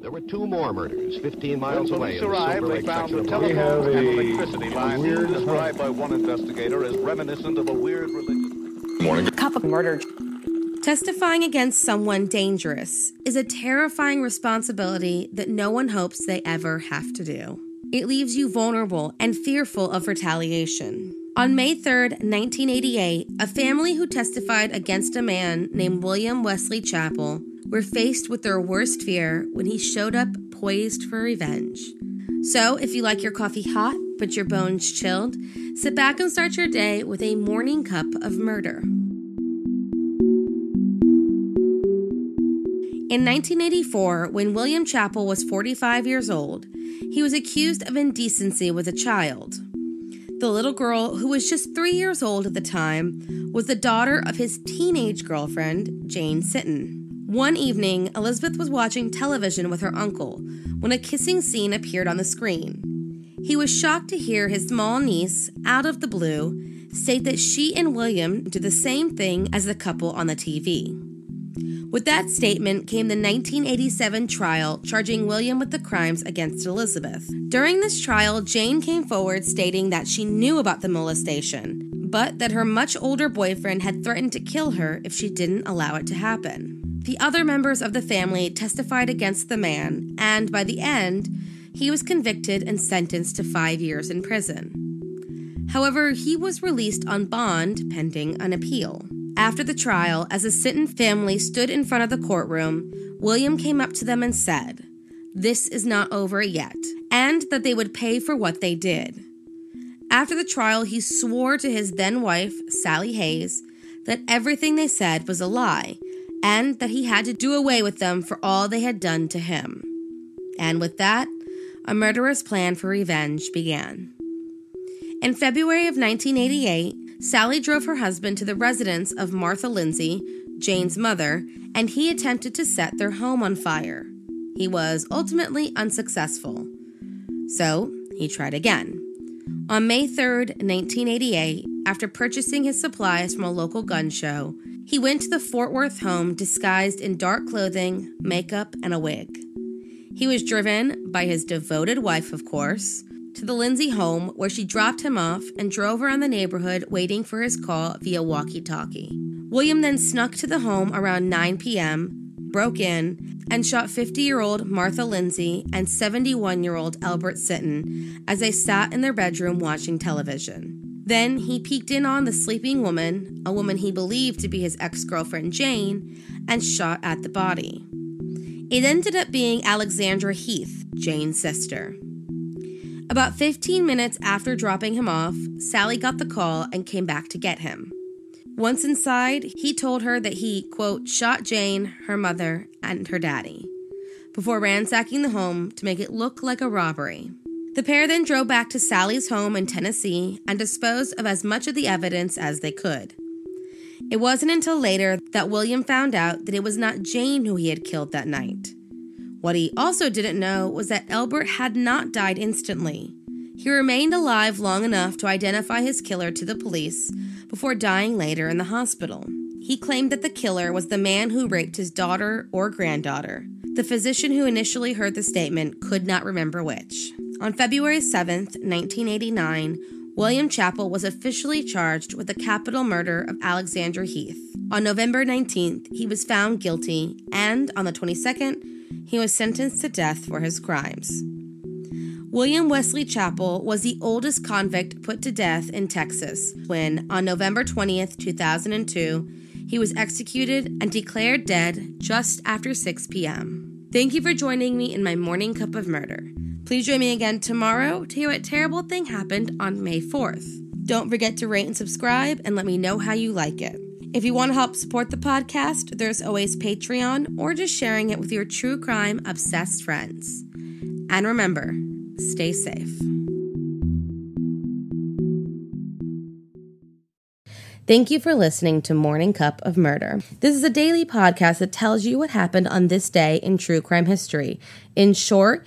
There were two more murders 15 miles when away police in the arrived, Silver they Lake found the of Los telephone and Angeles. electricity lines described by one investigator as reminiscent of a weird religion. Morning. Cup of murder. Testifying against someone dangerous is a terrifying responsibility that no one hopes they ever have to do. It leaves you vulnerable and fearful of retaliation. On May 3rd, 1988, a family who testified against a man named William Wesley Chappell were faced with their worst fear when he showed up poised for revenge. So, if you like your coffee hot but your bones chilled, sit back and start your day with a morning cup of murder. In 1984, when William Chappell was 45 years old, he was accused of indecency with a child. The little girl, who was just three years old at the time, was the daughter of his teenage girlfriend, Jane Sitton. One evening, Elizabeth was watching television with her uncle when a kissing scene appeared on the screen. He was shocked to hear his small niece, out of the blue, state that she and William do the same thing as the couple on the TV. With that statement came the 1987 trial charging William with the crimes against Elizabeth. During this trial, Jane came forward stating that she knew about the molestation, but that her much older boyfriend had threatened to kill her if she didn't allow it to happen. The other members of the family testified against the man, and by the end, he was convicted and sentenced to five years in prison. However, he was released on bond pending an appeal. After the trial, as the Sitton family stood in front of the courtroom, William came up to them and said, This is not over yet, and that they would pay for what they did. After the trial, he swore to his then wife, Sally Hayes, that everything they said was a lie, and that he had to do away with them for all they had done to him. And with that, a murderous plan for revenge began. In February of 1988, Sally drove her husband to the residence of Martha Lindsay, Jane's mother, and he attempted to set their home on fire. He was ultimately unsuccessful. So he tried again. On May 3rd, 1988, after purchasing his supplies from a local gun show, he went to the Fort Worth home disguised in dark clothing, makeup, and a wig. He was driven by his devoted wife, of course, to the Lindsay home where she dropped him off and drove around the neighborhood waiting for his call via walkie talkie. William then snuck to the home around 9 p.m., broke in, and shot 50 year old Martha Lindsay and 71 year old Albert Sitton as they sat in their bedroom watching television. Then he peeked in on the sleeping woman, a woman he believed to be his ex girlfriend Jane, and shot at the body. It ended up being Alexandra Heath, Jane's sister. About 15 minutes after dropping him off, Sally got the call and came back to get him. Once inside, he told her that he, quote, shot Jane, her mother, and her daddy, before ransacking the home to make it look like a robbery. The pair then drove back to Sally's home in Tennessee and disposed of as much of the evidence as they could. It wasn't until later that William found out that it was not Jane who he had killed that night. What he also didn't know was that Elbert had not died instantly. He remained alive long enough to identify his killer to the police before dying later in the hospital. He claimed that the killer was the man who raped his daughter or granddaughter. The physician who initially heard the statement could not remember which. On February 7th, 1989, William Chappell was officially charged with the capital murder of Alexandra Heath. On November 19th, he was found guilty, and on the 22nd, he was sentenced to death for his crimes. William Wesley Chappell was the oldest convict put to death in Texas when, on November 20th, 2002, he was executed and declared dead just after 6 p.m. Thank you for joining me in my morning cup of murder. Please join me again tomorrow to hear what terrible thing happened on May 4th. Don't forget to rate and subscribe and let me know how you like it. If you want to help support the podcast, there's always Patreon or just sharing it with your true crime obsessed friends. And remember, stay safe. Thank you for listening to Morning Cup of Murder. This is a daily podcast that tells you what happened on this day in true crime history. In short,